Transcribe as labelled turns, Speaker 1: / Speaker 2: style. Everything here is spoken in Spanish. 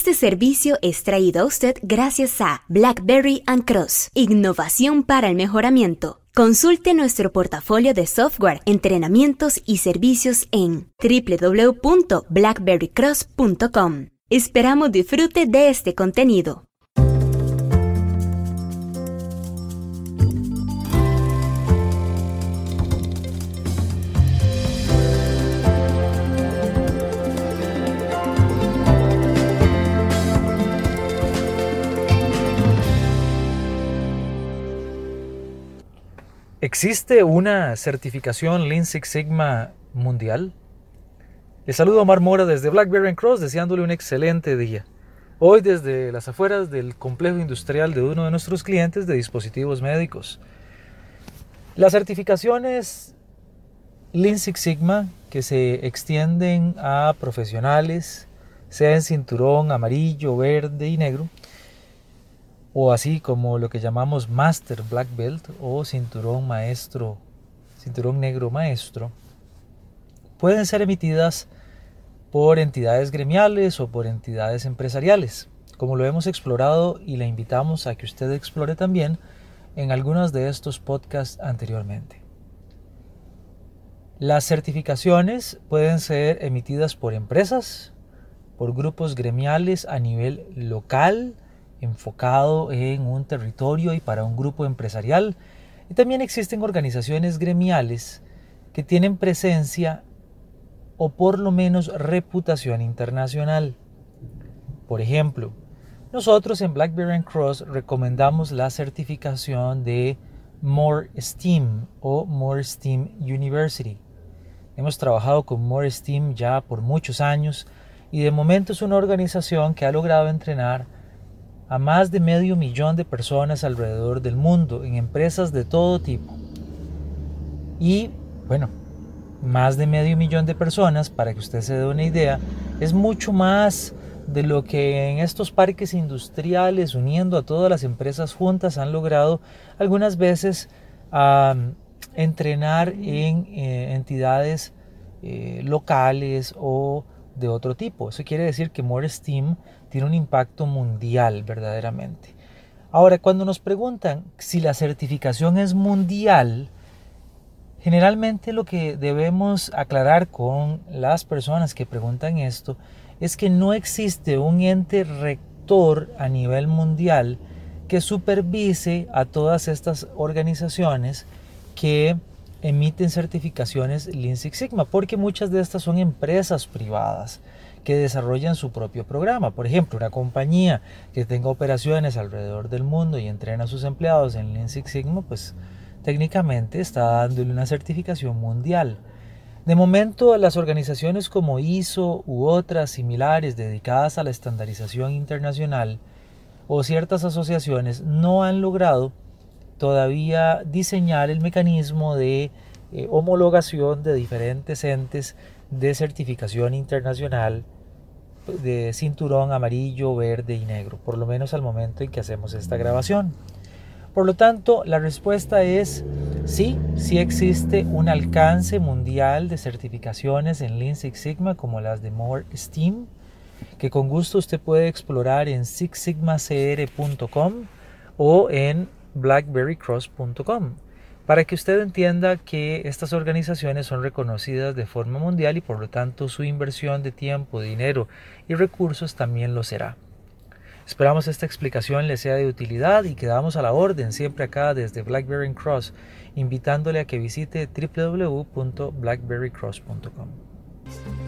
Speaker 1: Este servicio es traído a usted gracias a BlackBerry and Cross, innovación para el mejoramiento. Consulte nuestro portafolio de software, entrenamientos y servicios en www.blackberrycross.com. Esperamos disfrute de este contenido.
Speaker 2: ¿Existe una certificación Lean Six Sigma mundial? Les saludo a Omar Mora desde Blackberry Cross deseándole un excelente día. Hoy desde las afueras del complejo industrial de uno de nuestros clientes de dispositivos médicos. Las certificaciones Lean Six Sigma que se extienden a profesionales, sea en cinturón amarillo, verde y negro, o así como lo que llamamos Master Black Belt o cinturón maestro, cinturón negro maestro, pueden ser emitidas por entidades gremiales o por entidades empresariales, como lo hemos explorado y le invitamos a que usted explore también en algunos de estos podcasts anteriormente. Las certificaciones pueden ser emitidas por empresas, por grupos gremiales a nivel local, enfocado en un territorio y para un grupo empresarial. Y también existen organizaciones gremiales que tienen presencia o por lo menos reputación internacional. Por ejemplo, nosotros en Blackberry Cross recomendamos la certificación de More Steam o More Steam University. Hemos trabajado con More Steam ya por muchos años y de momento es una organización que ha logrado entrenar a más de medio millón de personas alrededor del mundo en empresas de todo tipo. Y bueno, más de medio millón de personas, para que usted se dé una idea, es mucho más de lo que en estos parques industriales, uniendo a todas las empresas juntas, han logrado algunas veces entrenar en eh, entidades eh, locales o de otro tipo. Eso quiere decir que More Steam tiene un impacto mundial verdaderamente. Ahora, cuando nos preguntan si la certificación es mundial, generalmente lo que debemos aclarar con las personas que preguntan esto es que no existe un ente rector a nivel mundial que supervise a todas estas organizaciones que emiten certificaciones Lean Six Sigma, porque muchas de estas son empresas privadas que desarrollan su propio programa. Por ejemplo, una compañía que tenga operaciones alrededor del mundo y entrena a sus empleados en Lean Six Sigma, pues técnicamente está dándole una certificación mundial. De momento, las organizaciones como ISO u otras similares dedicadas a la estandarización internacional o ciertas asociaciones no han logrado todavía diseñar el mecanismo de eh, homologación de diferentes entes de certificación internacional de cinturón amarillo, verde y negro, por lo menos al momento en que hacemos esta grabación. Por lo tanto, la respuesta es sí, sí existe un alcance mundial de certificaciones en Lean Six Sigma como las de More Steam, que con gusto usted puede explorar en sixsigmacr.com o en blackberrycross.com para que usted entienda que estas organizaciones son reconocidas de forma mundial y por lo tanto su inversión de tiempo, dinero y recursos también lo será. Esperamos esta explicación le sea de utilidad y quedamos a la orden siempre acá desde Blackberry Cross, invitándole a que visite www.blackberrycross.com.